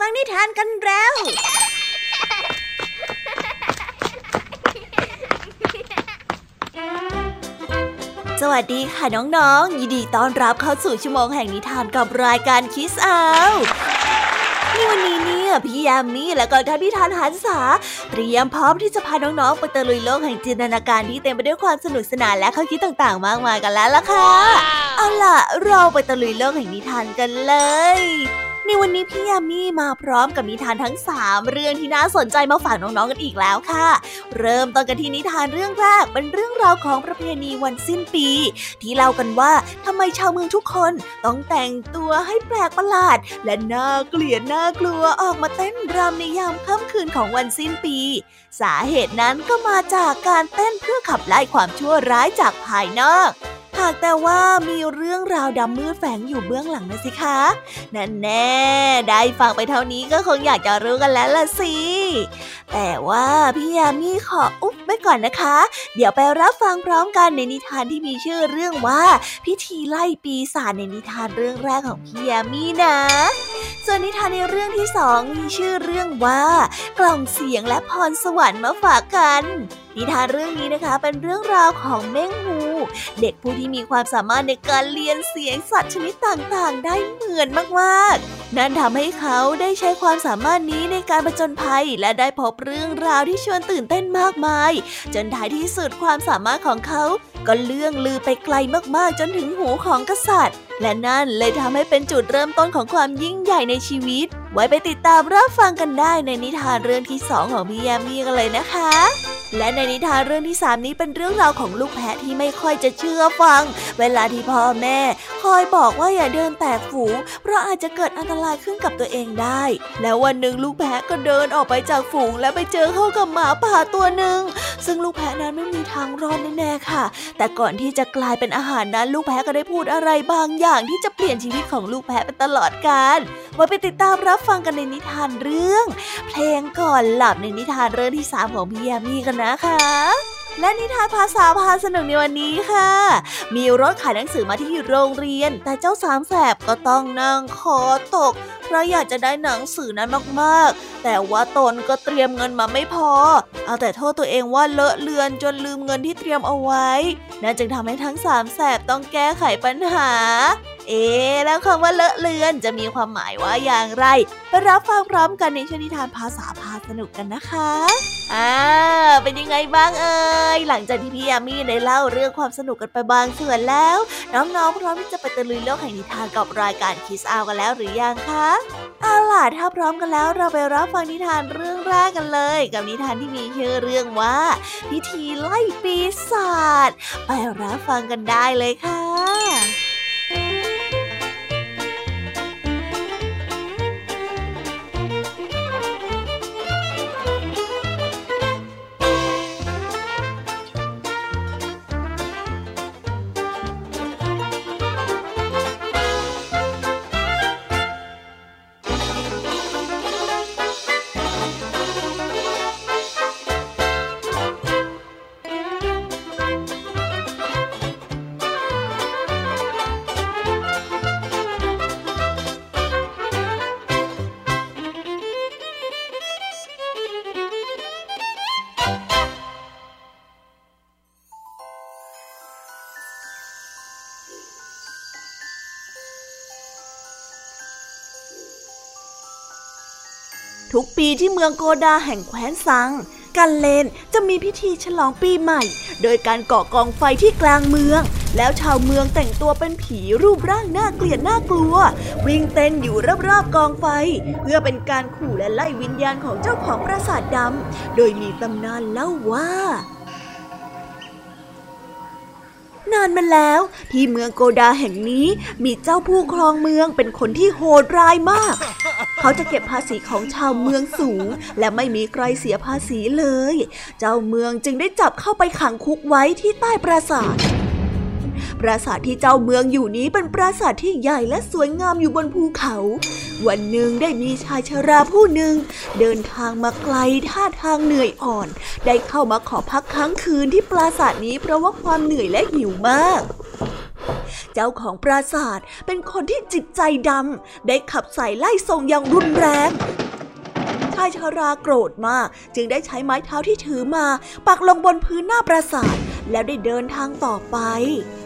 ฟังนิทานกันแล้ว สวัสดีค่ะน้องๆ ยินดีต้อนรับเข้าสู่ชั่วโมงแห่งนิทานกับรายการคิสเอานี่วันนี้เนี่ยพี่ยามีและก็ท่านนิทานหันษาเตรียมพร้อมที่จะพาน้องๆไปตะลุยโลกแห่งจินตนาการที่เต็มไปด้วยความสนุกสนานและข้อคิดต่างๆ มากมายกันแล้วล่ะค่ะ เอาล่ะ เราไปตะลุยโลกแห่งนิทานกันเลย ในวันนี้พี่ยามีมาพร้อมกับนิทานทั้ง 3 เรื่องที่น่าสนใจมาฝากน้องๆกันอีกแล้วค่ะ เริ่มต้นกันที่นิทานเรื่องแรกเป็นเรื่องราวของประเพณีวันสิ้นปี ที่เล่ากันว่าทำไมชาวเมืองทุกคนต้องแต่งตัวให้แปลกประหลาด และน่าเกลียดน่ากลัวออกมาเต้นรำในยามค่ำคืนของวันสิ้นปี สาเหตุนั้นก็มาจากการเต้นเพื่อขับไล่ความชั่วร้ายจากภายนอก หากแต่ว่ามีเรื่องราวดำมืดแฝงอยู่เบื้องหลังนะสิคะนั่นแน่ ได้ฟังไปเท่านี้ก็คงอยากจะรู้กันแล้วล่ะสิแต่ว่าพี่ยามีขออุ๊บไว้ก่อนนะคะ เดี๋ยวไปรับฟังพร้อมกันในนิทานที่มีชื่อเรื่องว่า พิธีไล่ปีศาจในนิทานเรื่องแรกของพี่ยามีนะ ส่วนนิทานในเรื่องที่สองมีชื่อเรื่องว่า กล่องเสียงและพรสวรรค์มาฝากกันนิทานเรื่องนี้นะคะเป็นเรื่องราวของเม้งฮูเด็กผู้ที่มีความสามารถในการเรียนเสียงสัตว์ชนิดต่างๆ ได้เหมือนมากๆ นั่นทำให้เขาได้ใช้ความสามารถนี้ในการประจนภัยและได้พบเรื่องราวที่ชวนตื่นเต้นมากมาย จนท้ายที่สุดความสามารถของเขา ก็เลื่องลือไปไกลมากๆ จนถึงหูของกษัตริย์ และนั่นเลยทำให้เป็นจุดเริ่มต้นของความยิ่งใหญ่ในชีวิต ไว้ไปติดตามรับฟังกันได้ในนิทานเรื่องที่สองของพี่ยามีกันเลยนะคะ และในนิทานเรื่องที่สามนี้เป็นเรื่องราวของลูกแพะที่ไม่ค่อยจะเชื่อฟัง เวลาที่พ่อแม่คอยบอกว่าอย่าเดินแตกฝูงเพราะอาจจะเกิดอันตรายขึ้นกับตัวเองได้ แล้ววันหนึ่งลูกแพะก็เดินออกไปจากฝูง และไปเจอเข้ากับหมาป่าตัวหนึ่งซึ่งลูกแพะนั้นไม่มีทางรอดแน่ๆค่ะ แต่ก่อนที่จะกลายเป็นอาหารนั้นลูกแพะก็ได้พูดอะไรบางอย่างที่จะเปลี่ยนชีวิตของลูกแพะเป็นตลอดกาลมาไปติดตามรับฟังกันในนิทานเรื่อง เพลงก่อนหลับในนิทานเรื่องที่สามของพี่ยามีกันนะนะคะ และนิทานภาษาพาสนุกในวันนี้ค่ะ มีรถขายหนังสือมาที่โรงเรียน แต่เจ้าสามแสบก็ต้องนั่งคอตก เพราะอยากจะได้หนังสือนั้นมากๆ แต่ว่าตนก็เตรียมเงินมาไม่พอ เอาแต่โทษตัวเองว่าเลอะเลือนจนลืมเงินที่เตรียมเอาไว้ นั่นจึงทำให้ทั้งสามแสบต้องแก้ไขปัญหา เอ๊แล้วคำว่าเลอะเลือนจะมีความหมายว่าอย่างไรไปรับฟังพร้อมกันในชนิทานภาษาพาสนุกกันนะคะ อ่า เป็นยังไงบ้างเอ่ยหลังจากที่พี่ยามีได้เล่าเรื่องความสนุกกันไปบางส่วนแล้ว น้องๆพร้อมที่จะไปตะลุยโลกแห่งนิทานกับรายการคิสอากันแล้วหรือยังคะเอาล่ะถ้าพร้อมกันแล้วเราไปรับฟังนิทานเรื่องแรกกันเลย กับนิทานที่มีชื่อเรื่องว่า พิธีไล่ปีศาจไปรับฟังกันได้เลยค่ะีที่เมืองโกดาแห่งแคว้นซัง กันเลนจะมีพิธีฉลองปีใหม่ โดยการก่อกองไฟที่กลางเมือง แล้วชาวเมืองแต่งตัวเป็นผีรูปร่างน่าเกลียดน่ากลัว วิ่งเต้นอยู่รอบๆกองไฟ เพื่อเป็นการขู่และไล่วิญญาณของเจ้าของปราสาทดำโดยมีตำนานเล่าว่า มาแล้ว ที่เมืองโกดาแห่งนี้มีเจ้าผู้ครองเมืองเป็นคนที่โหดร้ายมาก เขาจะเก็บภาษีของชาวเมืองสูง และไม่มีใครเสียภาษีเลย เจ้าเมืองจึงได้จับเข้าไปขังคุกไว้ที่ใต้ปราสาท ปราสาทที่เจ้าเมืองอยู่นี้เป็นปราสาทที่ใหญ่และสวยงามอยู่บนภูเขา วันหนึ่งได้มีชายชราผู้หนึ่ง เดินทางมาไกลท่าทางเหนื่อยอ่อน ได้เข้ามาขอพักค้างคืนที่ปราสาทนี้เพราะว่าความเหนื่อยและหิวมากเจ้าของปราสาทเป็นคนที่จิตใจดำ ได้ขับใส่ไล่ส่งอย่างรุนแรง ชายชาราโกรธมาก จึงได้ใช้ไม้เท้าที่ถือมาปักลงบนพื้นหน้าปราสาทแล้วได้เดินทางต่อไป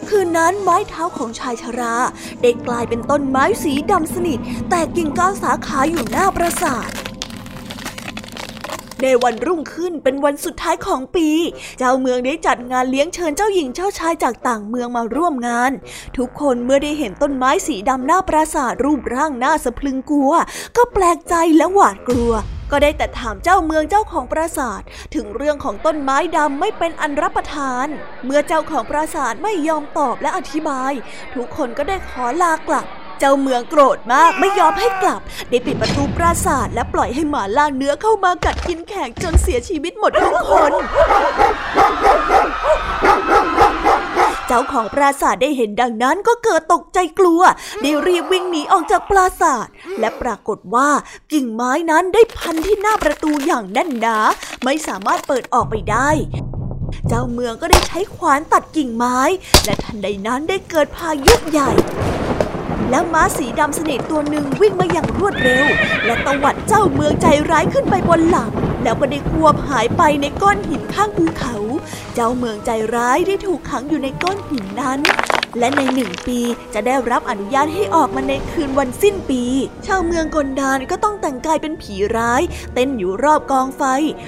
คืนนั้นไม้เท้าของชายชารา ได้กลายเป็นต้นไม้สีดำสนิท แต่กิ่งก้านสาขาอยู่หน้าปราสาท ในวันรุ่งขึ้นเป็นวันสุดท้ายของปี เจ้าเมืองได้จัดงานเลี้ยงเชิญเจ้าหญิงเจ้าชายจากต่างเมืองมาร่วมงาน ทุกคนเมื่อได้เห็นต้นไม้สีดำหน้าปราสาทรูปร่างหน่าสะพรึงกลัว ก็แปลกใจและหวาดกลัวก็ได้แต่ถามเจ้าเมืองเจ้าของปราสาท ถึงเรื่องของต้นไม้ดำไม่เป็นอันรับประทาน เมื่อเจ้าของปราสาทไม่ยอมตอบและอธิบาย ทุกคนก็ได้ขอลากลับ เจ้าเมืองโกรธมากไม่ยอมให้กลับ ได้ปิดประตูปราสาทและปล่อยให้หมาล่าเนื้อเข้ามากัดกินแขกจนเสียชีวิตหมดทุกคน เจ้าของปราสาทได้เห็นดังนั้นก็เกิดตกใจกลัว ได้รีบวิ่งหนีออกจากปราสาท และปรากฏว่ากิ่งไม้นั้นได้พันที่หน้าประตูอย่างแน่นหนา ไม่สามารถเปิดออกไปได้เจ้าเมืองก็ได้ใช้ขวานตัดกิ่งไม้ และทันใดนั้นได้เกิดพายุใหญ่ แล้วม้าสีดำสนิทตัวหนึ่งวิ่งมาอย่างรวดเร็ว และตวัดเจ้าเมืองใจร้ายขึ้นไปบนหลัง แล้วก็ได้ควบหายไปในก้อนหินข้างภูเขา เจ้าเมืองใจร้ายได้ถูกขังอยู่ในก้อนหินนั้น และในหนึ่งปีจะได้รับอนุญาตให้ออกมาในคืนวันสิ้นปี ชาวเมืองกนดานก็ต้องแต่งกายเป็นผีร้าย เต้นอยู่รอบกองไฟ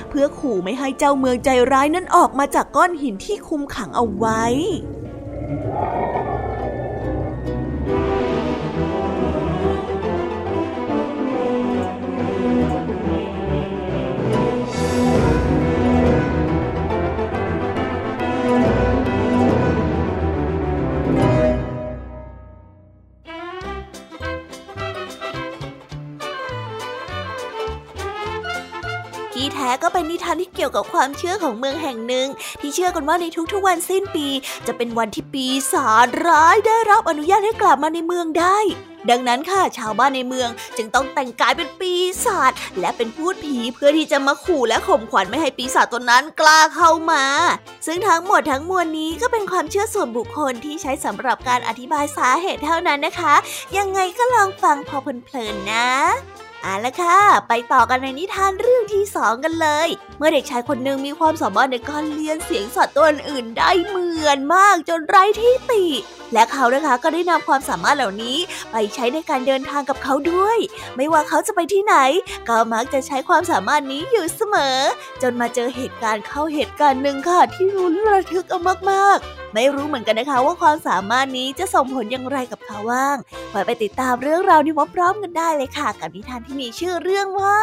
เพื่อขู่ไม่ให้เจ้าเมืองใจร้ายนั้นออกมาจากก้อนหินที่คุมขังเอาไว้ ก็เป็นนิทานที่เกี่ยวกับความเชื่อของเมืองแห่งหนึ่ง ที่เชื่อกันว่าในทุกๆวันสิ้นปี จะเป็นวันที่ปีศาจร้ายได้รับอนุญาตให้กลับมาในเมืองได้ ดังนั้นค่ะชาวบ้านในเมืองจึงต้องแต่งกายเป็นปีศาจและเป็นพูดผีเพื่อที่จะมาขู่และข่มขวัญไม่ให้ปีศาจตัวนั้นกล้าเข้ามา ซึ่งทั้งหมดทั้งมวลนี้ก็เป็นความเชื่อส่วนบุคคลที่ใช้สำหรับการอธิบายสาเหตุเท่านั้นนะคะ ยังไงก็ลองฟังพอเพลินๆนะ เอาละค่ะ ไปต่อกันในนิทานเรื่องที่สองกันเลย เมื่อเด็กชายคนหนึ่งมีความสามารถในการเลียนเสียงสัตว์ตัวอื่นได้เหมือนมากจนไร้ที่ติ และเขานะคะก็ได้นำความสามารถเหล่านี้ไปใช้ในการเดินทางกับเขาด้วย ไม่ว่าเขาจะไปที่ไหน ก็มักจะใช้ความสามารถนี้อยู่เสมอ จนมาเจอเหตุการณ์เข้าเหตุการณ์หนึ่งค่ะที่รุนระทึกเอามากๆ ไม่รู้เหมือนกันนะคะว่าความสามารถนี้จะส่งผลอย่างไรกับเขาบ้างไปติดตามเรื่องราวนี้พร้อมๆกันได้เลยค่ะ กับนิทานที่มีชื่อเรื่องว่า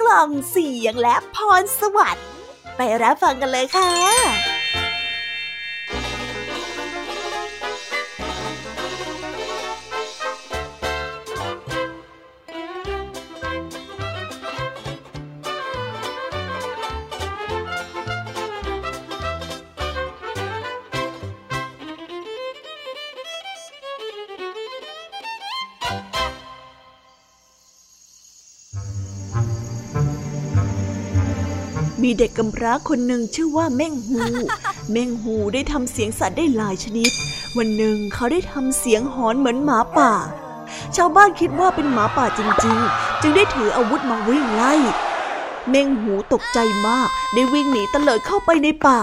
กล่องเสียงและพรสวรรค์ ไปรับฟังกันเลยค่ะ มีเด็กกำพร้าคนหนึ่งชื่อว่าเม่งฮู เม่งฮูได้ทำเสียงสัตว์ได้หลายชนิด วันหนึ่งเขาได้ทำเสียงหอนเหมือนหมาป่า ชาวบ้านคิดว่าเป็นหมาป่าจริง ๆ จึงได้ถืออาวุธมาวิ่งไล่ เม่งหูตกใจมาก ได้วิ่งหนีเตลิดเข้าไปในป่า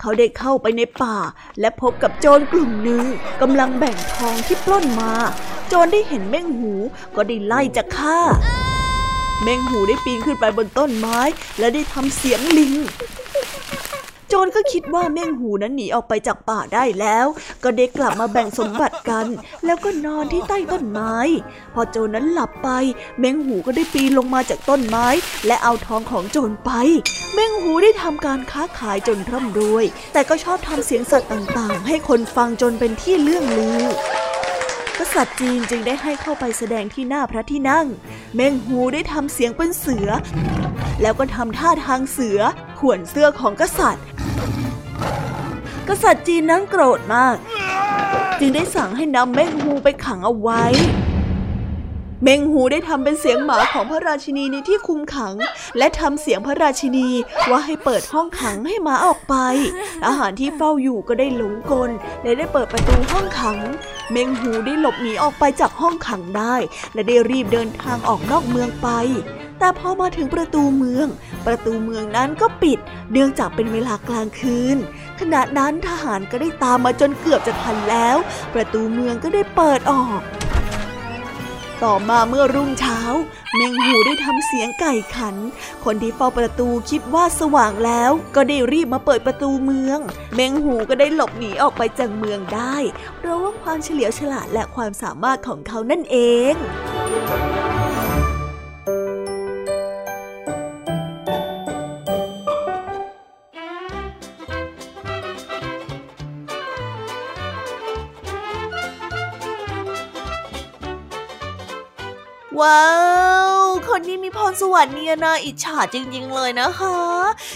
เขาได้เข้าไปในป่า และพบกับโจรกลุ่มหนึ่งกำลังแบ่งทองที่ปล้นมา โจรได้เห็นเม่งหูก็ได้ไล่จะฆ่า แมงหูได้ปีนขึ้นไปบนต้นไม้ และได้ทำเสียงลิงโจรก็คิดว่าแมงหูนั้นหนีออกไปจากป่าได้แล้ว ก็ได้กลับมาแบ่งสมบัติกัน แล้วก็นอนที่ใต้ต้นไม้ พอโจรนั้นหลับไปแมงหูก็ได้ปีนลงมาจากต้นไม้ และเอาทองของโจรไปแมงหูได้ทำการค้าขายจนร่ำรวย แต่ก็ชอบทำเสียงสัตว์ต่างๆ ให้คนฟังจนเป็นที่เลื่องลือ กษัตริย์จีนจึงได้ให้เข้าไปแสดงที่หน้าพระที่นั่ง เม่งฮูได้ทำเสียงเป็นเสือ แล้วก็ทำท่าทางเสือข่วนเสื้อของกษัตริย์ กษัตริย์จีนนั้นโกรธมาก จึงได้สั่งให้นำเม่งฮูไปขังเอาไว้ เมงหูได้ทำเป็นเสียงหมาของพระราชินีในที่คุมขัง และทำเสียงพระราชินีว่าให้เปิดห้องขังให้หมาออกไป อาหารที่เฝ้าอยู่ก็ได้หลงกลและได้เปิดประตูห้องขัง เมงหูได้หลบหนีออกไปจากห้องขังได้ และได้รีบเดินทางออกนอกเมืองไป แต่พอมาถึงประตูเมือง ประตูเมืองนั้นก็ปิด เนื่องจากเป็นเวลากลางคืน ขณะนั้นทหารก็ได้ตามมาจนเกือบจะทันแล้ว ประตูเมืองก็ได้เปิดออก ต่อมาเมื่อรุ่งเช้า เมงหูได้ทำเสียงไก่ขัน คนที่เฝ้าประตูคิดว่าสว่างแล้ว ก็ได้รีบมาเปิดประตูเมือง เมงหูก็ได้หลบหนีออกไปจากเมืองได้ เพราะว่าความเฉลียวฉลาดและความสามารถของเขานั่นเอง ว้าว คนนี้มีพรสวรรค์เนี่ยนาอิจฉาจริง ๆ เลยนะคะ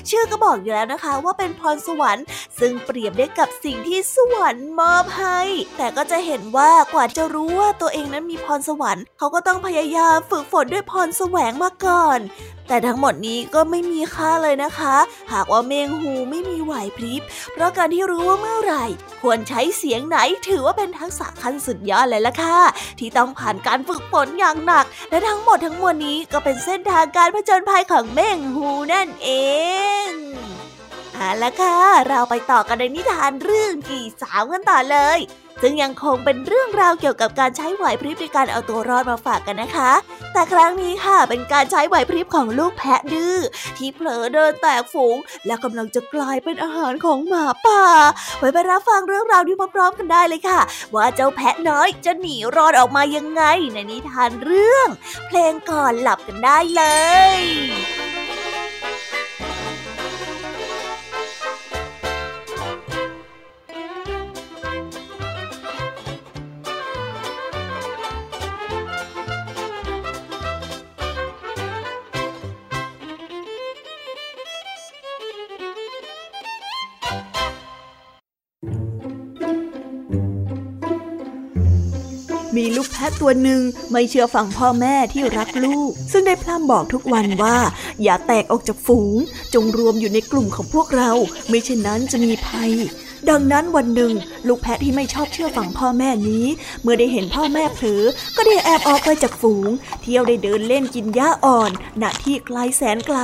ชื่อก็บอกอยู่แล้วนะคะว่าเป็นพรสวรรค์ซึ่งเปรียบได้กับสิ่งที่สวรรค์มอบให้ แต่ก็จะเห็นว่ากว่าจะรู้ว่าตัวเองนั้นมีพรสวรรค์เขาก็ต้องพยายามฝึกฝนด้วยพรแสวงมาก่อนแต่ทั้งหมดนี้ก็ไม่มีค่าเลยนะคะ หากว่าเมงหูไม่มีไหวพริบ เพราะการที่รู้ว่าเมื่อไหร่ ควรใช้เสียงไหนถือว่าเป็นทักษะขั้นสุดยอดเลยล่ะค่ะ ที่ต้องผ่านการฝึกฝนอย่างหนัก และทั้งหมดทั้งมวลนี้ก็เป็นเส้นทางการผจญภัยของเมงหูนั่นเองเอาละค่ะ เราไปต่อกันในนิทานเรื่องกี่สาวกันต่อเลย ซึ่งยังคงเป็นเรื่องราวเกี่ยวกับการใช้ไหวพริบในการเอาตัวรอดมาฝากกันนะคะ แต่ครั้งนี้ค่ะเป็นการใช้ไหวพริบของลูกแพะดื้อที่เผลอเดินแตกฝูง และกำลังจะกลายเป็นอาหารของหมาป่า ไว้ไปรับฟังเรื่องราวนี้พร้อมๆกันได้เลยค่ะ ว่าเจ้าแพะน้อยจะหนีรอดออกมายังไงในนิทานเรื่อง เพลงก่อนหลับกันได้เลย ตัวหนึ่งไม่เชื่อฟังพ่อแม่ที่รักลูก ซึ่งได้พร่ำบอกทุกวันว่า อย่าแตกออกจากฝูง จงรวมอยู่ในกลุ่มของพวกเรา ไม่เช่นนั้นจะมีภัยดังนั้นวันหนึ่ง ลูกแพะที่ไม่ชอบเชื่อฟังพ่อแม่นี้ เมื่อได้เห็นพ่อแม่เผลอก็ได้แอบออกไปจากฝูง เที่ยวได้เดินเล่นกินหญ้าอ่อนณที่ไกลแสนไกล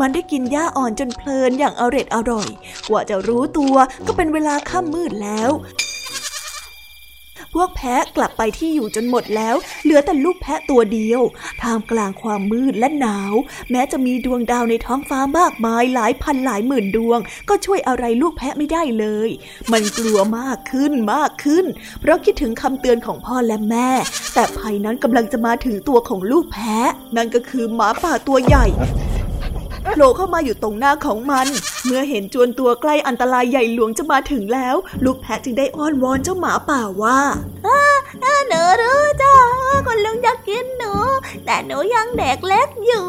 มันได้กินหญ้าอ่อนจนเพลินอย่างอร็ดอร่อย กว่าจะรู้ตัวก็เป็นเวลาค่ำมืดแล้ว พวกแพะกลับไปที่อยู่จนหมดแล้ว เหลือแต่ลูกแพะตัวเดียว ท่ามกลางความมืดและหนาว แม้จะมีดวงดาวในท้องฟ้ามากมายหลายพันหลายหมื่นดวง ก็ช่วยอะไรลูกแพะไม่ได้เลย มันกลัวมากขึ้นมากขึ้น เพราะคิดถึงคำเตือนของพ่อและแม่ แต่ภัยนั้นกำลังจะมาถึงตัวของลูกแพะ นั่นก็คือหมาป่าตัวใหญ่ โผล่เข้ามาอยู่ตรงหน้าของมัน เมื่อเห็นจวนตัวใกล้อันตรายใหญ่หลวงจะมาถึงแล้ว ลูกแพะจึงได้อ้อนวอนเจ้าหมาป่าว่าหนูรู้จ้าคุณลุงอยากกินหนู แต่หนูยังเด็กเล็กอยู่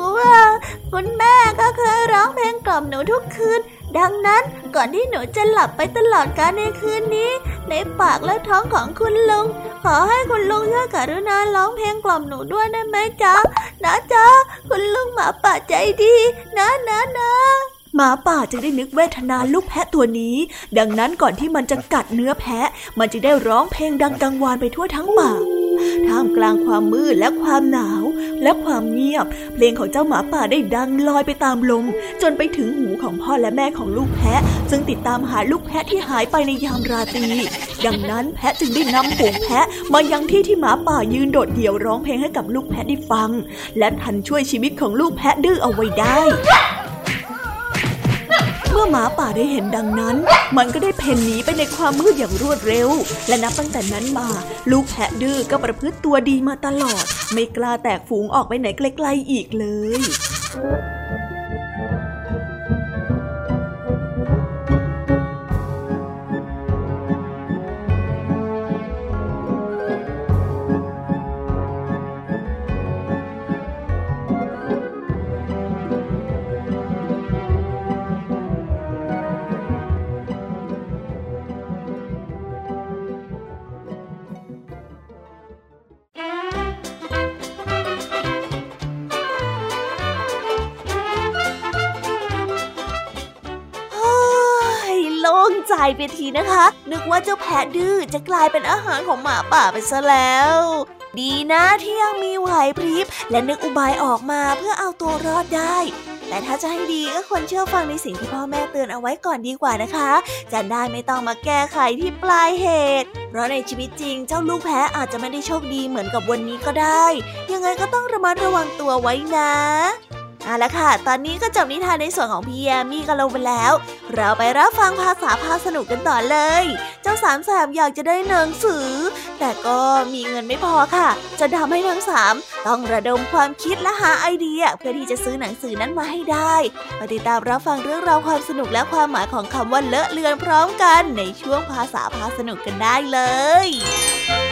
คุณแม่ก็เคยร้องเพลงกล่อมหนูทุกคืน ดังนั้นก่อนที่หนูจะหลับไปตลอดกาลในคืนนี้ ในปากและท้องของคุณลุง ขอให้คุณลุงช่วยกรุณาร้องเพลงกล่อมหนูด้วยได้ไหมจ๊ะ นะจ๊ะคุณลุงหมาป่าใจดี นะนะนะ หมาป่าจึงได้นึกเวทนาลูกแพะตัวนี้ ดังนั้นก่อนที่มันจะกัดเนื้อแพะ มันจึงได้ร้องเพลงดังกังวานไปทั่วทั้งป่าท่ามกลางความมืดและความหนาว และความเงียบ เพลงของเจ้าหมาป่าได้ดังลอยไปตามลม จนไปถึงหูของพ่อและแม่ของลูกแพะ ซึ่งติดตามหาลูกแพะที่หายไปในยามราตรีดังนั้นแพะจึงได้นำฝูงแพะมายังที่ที่หมาป่ายืนโดดเดี่ยวร้องเพลงให้กับลูกแพะได้ฟัง และทันช่วยชีวิตของลูกแพะดื้อเอาไว้ได้ เมื่อหมาป่าได้เห็นดังนั้น มันก็ได้เพ่นหนีไปในความมืดอย่างรวดเร็ว และนับตั้งแต่นั้นมา ลูกแพะดื้อก็ประพฤติตัวดีมาตลอด ไม่กล้าแตกฝูงออกไปไหนไกลๆอีกเลย ไปทีนะคะ นึกว่าเจ้าแพะดื้อจะกลายเป็นอาหารของหมาป่าไปซะแล้ว ดีนะที่ยังมีไหวพริบและนึกอุบายออกมาเพื่อเอาตัวรอดได้แต่ถ้าจะให้ดีก็ควรเชื่อฟังในสิ่งที่พ่อแม่เตือนเอาไว้ก่อนดีกว่านะคะ จะได้ไม่ต้องมาแก้ไขที่ปลายเหตุ เพราะในชีวิตจริงเจ้าลูกแพะอาจจะไม่ได้โชคดีเหมือนกับวันนี้ก็ได้ ยังไงก็ต้องระมัดระวังตัวไว้นะ เอาละค่ะ ตอนนี้ก็จบนิทานในส่วนของพี่แยมมี่กันลงไปแล้ว เราไปรับฟังภาษาพาสนุกกันต่อเลย เจ้าสามแสบอยากจะได้หนังสือ แต่ก็มีเงินไม่พอค่ะ จะทำให้ทั้งสามต้องระดมความคิดและหาไอเดีย เพื่อที่จะซื้อหนังสือนั้นมาให้ได้มาติดตามรับฟังเรื่องราวความสนุกและความหมายของคำว่าเลอะเลือนพร้อมกันในช่วงภาษาพาสนุกกันได้เลย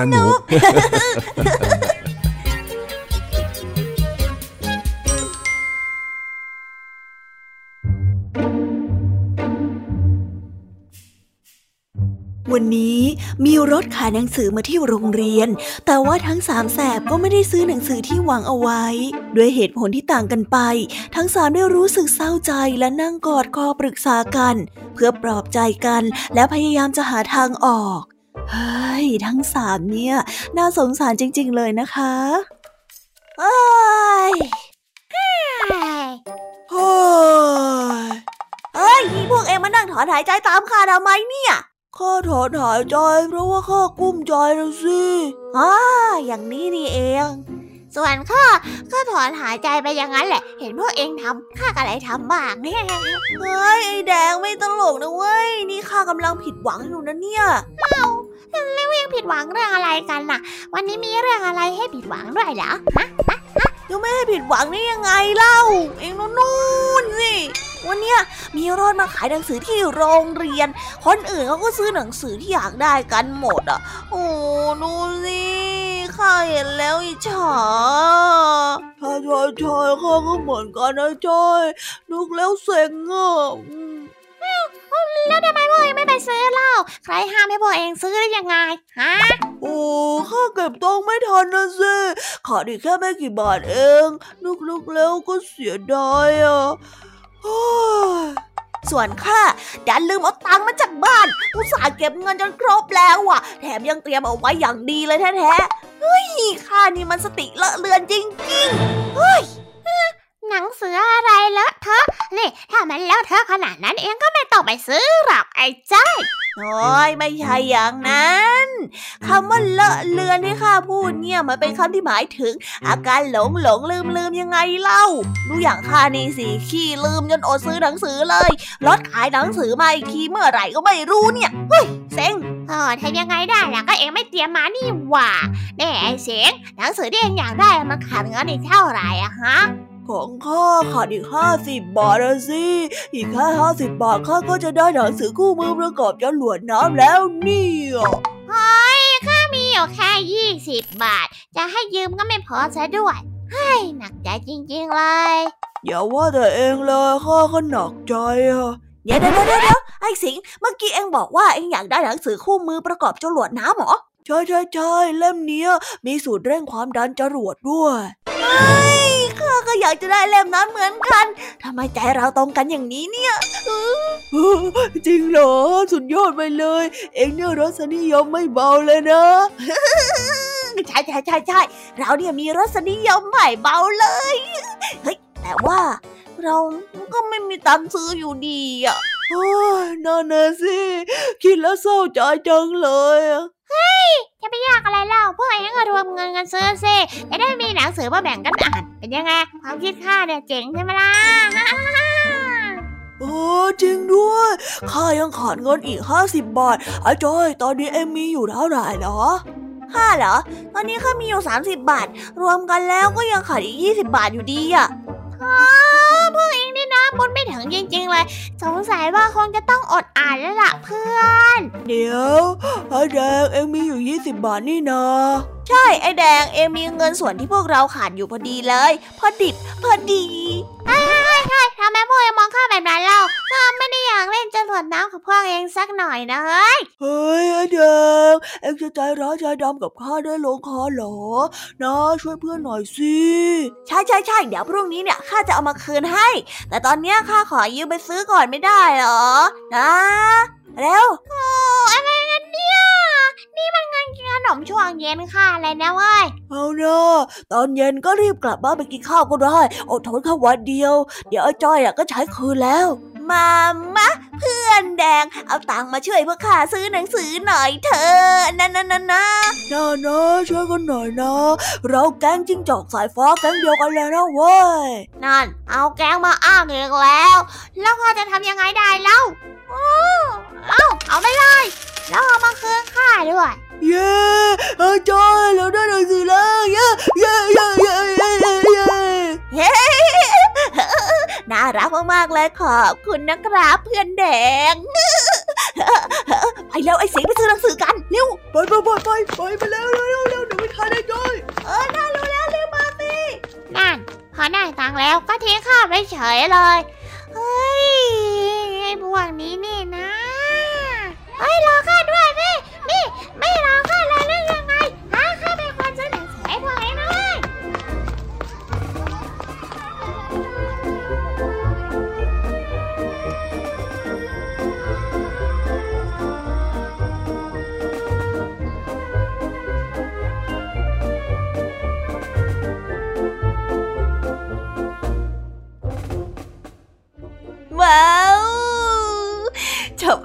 สนุก วันนี้มีรถขายหนังสือมาที่โรงเรียน แต่ว่าทั้งสามแสบก็ไม่ได้ซื้อหนังสือที่หวังเอาไว้ ด้วยเหตุผลที่ต่างกันไป ทั้งสามได้รู้สึกเศร้าใจและนั่งกอดคอปรึกษากัน เพื่อปลอบใจกันและพยายามจะหาทางออก เฮ้ย ทั้งสามเนี่ย น่าสงสารจริง ๆ เลยนะคะเฮ้ยเฮ้ยเฮ้ยพวกเอ็งมานั่งถอนหายใจตามข้าทำไมเนี่ยข้าถอนหายใจเพราะว่าข้ากุ้มใจนะสิอ๋ออย่างนี้นี่เอง ส่วนข้าก็ถอนหายใจไปอย่างนั้นแหละ เห็นพวกเองทำข้าก็เลยทำบ้างเฮ้ยไอแดงไม่ตลกนะเว้ย นี่ข้ากำลังผิดหวังอยู่นะเนี่ย แล้วยังผิดหวังเรื่องอะไรกันน่ะ วันนี้มีเรื่องอะไรให้ผิดหวังด้วยเหรอฮะยังไม่ให้ผิดหวังได้ยังไงเล่า เองนู่นสิวันเนี้ยมีรถมาขายหนังสือที่โรงเรียน คนอื่นเขาก็ซื้อหนังสือที่อยากได้กันหมดอะ โอ้ดูสิข้าเห็นแล้วอิจฉาถ้าจอยจอยข้าก็เหมือนกันนะจอยนึกแล้วเซ็งอะ แล้วทำไมพ่อเองไม่ไปซื้อเล่าใครห้ามให้พ่อเองซื้อได้ยังไงฮะโอ้ข้าเก็บตังไม่ทันนะสิขาดอีกแค่ไม่กี่บาทเองนึกๆแล้วก็เสียดายอะส่วนข้าดันลืมเอาตังค์มาจากบ้านอุตส่าห์เก็บเงินจนครบแล้วอะ แถมยังเตรียมเอาไว้อย่างดีเลยแท้ๆเฮ้ยข้านี่มันสติเลอะเลือนจริงๆเฮ้ยหนังสืออะไรเลอะเทอะ นี่ ถ้ามันเลอะเทอะขนาดนั้นเองก็ไม่ต้องไปซื้อหรอกไอ้จ้อยโอ้ยไม่ใช่อย่างนั้นคำว่าเลอะเลือนที่ข้าพูดเนี่ยมันเป็นคำที่หมายถึง อาการหลงหลงลืมลืมยังไงเล่า ดูอย่างข้านี่สิขี้ลืมจนอดซื้อหนังสือเลยรถขายหนังสือมาอีกทีเมื่อไหร่ก็ไม่รู้เนี่ยเฮ้ยเซ็งเออทำยังไงได้ล่ะก็เองไม่เตรียมมานี่หว่าแน่ไอ้เสียงหนังสือที่เองอยากได้มันขาดเงินอีกเท่าไหร่อะฮะ ของข้าขาดอีกห้าสิบบาทนะสิ อีกแค่ห้าสิบบาทข้าก็จะได้หนังสือคู่มือประกอบจรวดน้ำแล้วเนี่ยเฮ้ยข้ามีอยู่แค่ยี่สิบบาท จะให้ยืมก็ไม่พอซะด้วยเฮ้ยหนักใจจริงๆเลย อย่าว่าแต่เองเลยข้าก็หนักใจอะเดี๋ยวเดี๋ยวเดี๋ยวไอ้สิงเมื่อกี้เองบอกว่าเองอยากได้หนังสือคู่มือประกอบจรวดน้ำหรอใช่ใช่ใช่เล่มนี้มีสูตรเร่งความดันจรวดด้วยเฮ้ยข้าก็อยากจะได้เล่มนั้นเหมือนกันทำไมใจเราตรงกันอย่างนี้เนี่ยจริงเหรอ สุดยอดไปเลย เอ็งเนี่ยรสนิยมไม่เบาเลยนะใช่ใช่ใช่ใช่เราเนี่ยมีรสนิยมไม่เบาเลยเฮ้ยแต่ว่าเราก็ไม่มีตังค์ซื้ออยู่ดีอะโอ้ยนั่นน่ะสิ คิดแล้วเศร้าใจจังเลย เฮ้ย จะไปยากอะไรเล่าพวกไอ้ก็รวมเงินกันซื้อสิจะได้มีหนังสือมาแบ่งกันอ่านเป็นยังไงความคิดข้าเนี่ยเจ๋งใช่ไหมล่ะโอ้จริงด้วยข้ายังขาดเงินอีกห้าสิบบาทอาจอยตอนนี้เอ็มมีอยู่เท่าไหร่เหรอข้าเหรอ ตอนนี้ข้ามีอยู่สามสิบบาท รวมกันแล้วก็ยังขาดอีกยี่สิบบาทอยู่ดีอะพวกเอง สงสัยว่าคงจะต้องอดอ่านแล้วล่ะเพื่อน เดี๋ยวไอ้แดงเอ็งมีอยู่ยี่สิบบาทนี่นาใช่ไอแดงเองมีเงินส่วนที่พวกเราขาดอยู่พอดีเลย พอดิบพอดี ใช่ทำไมพวกเองมองข้ามแบบนั้นเล่าข้าไม่ได้อยากเล่นจรวดน้ำกับพวกเองสักหน่อยนะเฮ้ย เฮ้ยไอ้แดงเอ็งจะใจร้ายใจดำกับข้าได้ลงคอเหรอ นะช่วยเพื่อนหน่อยสิ ใช่ใช่ใช่เดี๋ยวพรุ่งนี้เนี่ยข้าจะเอามาคืนให้ แต่ตอนเนี้ยข้าขอยืมไปซื้อก่อนไม่ได้เหรอ นะ เร็วโอ้อะไรกันเนี่ย นี่มันเงินกินขนมช่วงเย็นค่ะอะไรนะเว้ยเอานะตอนเย็นก็รีบกลับบ้านไปกินข้าวก็ได้อดทนแค่วันเดียว เดี๋ยวไอ้จ้อยอะก็ใช้คืนแล้ว มามะเพื่อนแดง เอาตังค์มาช่วยพวกข้าซื้อหนังสือหน่อยเถอะนะนะนะนะนะนะช่วยกันหน่อยนะ เราแก๊งจิ้งจอกสายฟ้าแก๊งเดียวกันเลยนะเว้ยนั่น เอาแกงมาอ้างเองแล้ว แล้วเขาจะทำยังไงได้เล่าโอ้เอาเอาไปเลยแล้วเอามาคืนข้าด้วยเย้เอ้ยจ้อยเราได้หนังสือแล้วเย้เย้เย้เย้เย้เย้เย้เฮ้ น่ารักมากๆเลยขอบคุณนะครับเพื่อนแดงไปแล้วไอ้สิงไปซื้อหนังสือกันเร็วไปไปไปไปไปไปแล้วเร็วเร็วเร็วเดี๋ยวไม่ทันไอ้จ้อยเออน่ารู้แล้วเรีบมาสินั่นพอได้ตังค์แล้วก็ทิ้งข้าไปเฉยเลยเฮ้ยไอ้พวกนี้นี่นะเฮ้ยรอข้าด้วยนี่นี่ไม่รอข้าเลยหรือยัง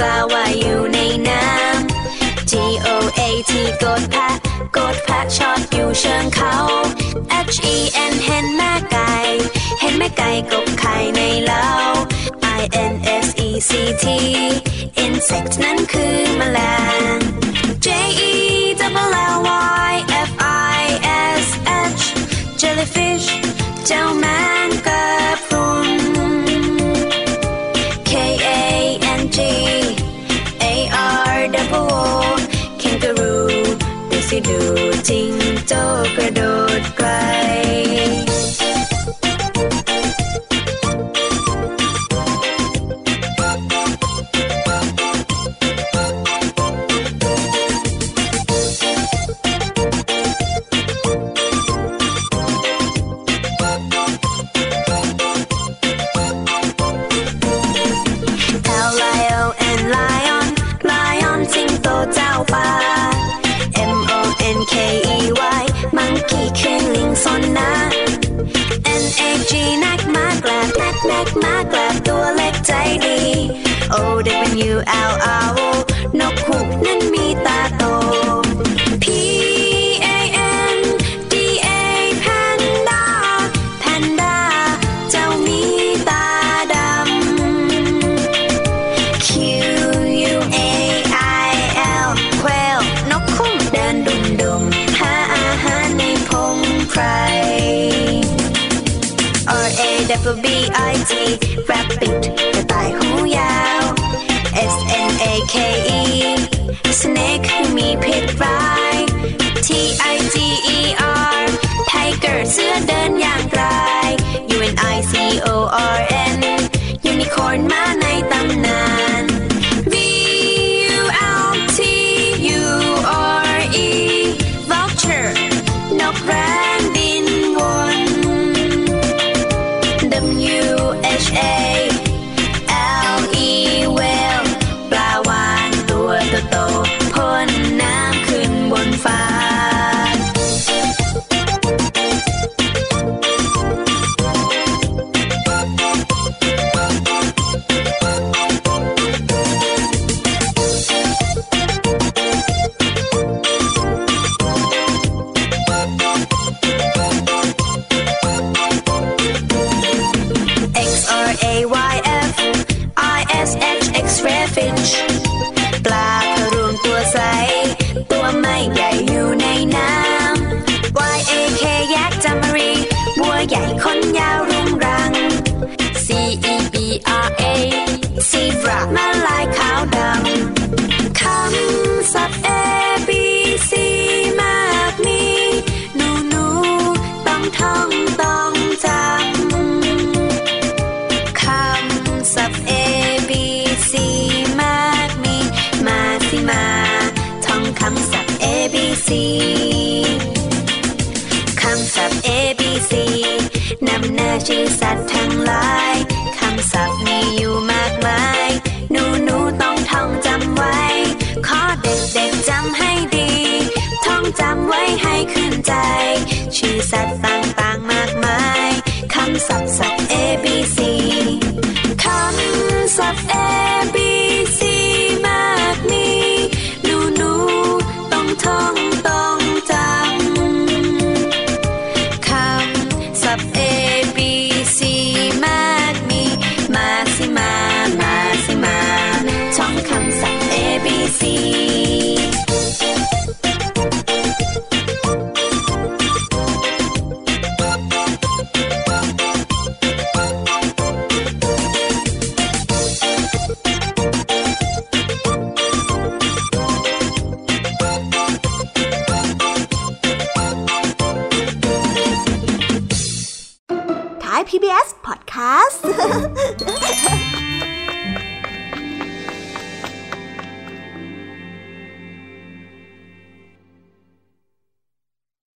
ปลาว่ายอยู่ในน้ำ G O A T กดแพะกดแพะชอตอยู่เชิงเขา H E N เห็นแม่ไก่ เห็นแม่ไก่กบไข่ในเล้า I N S E C T insect นั้นคือแมลง กระโดด out. น้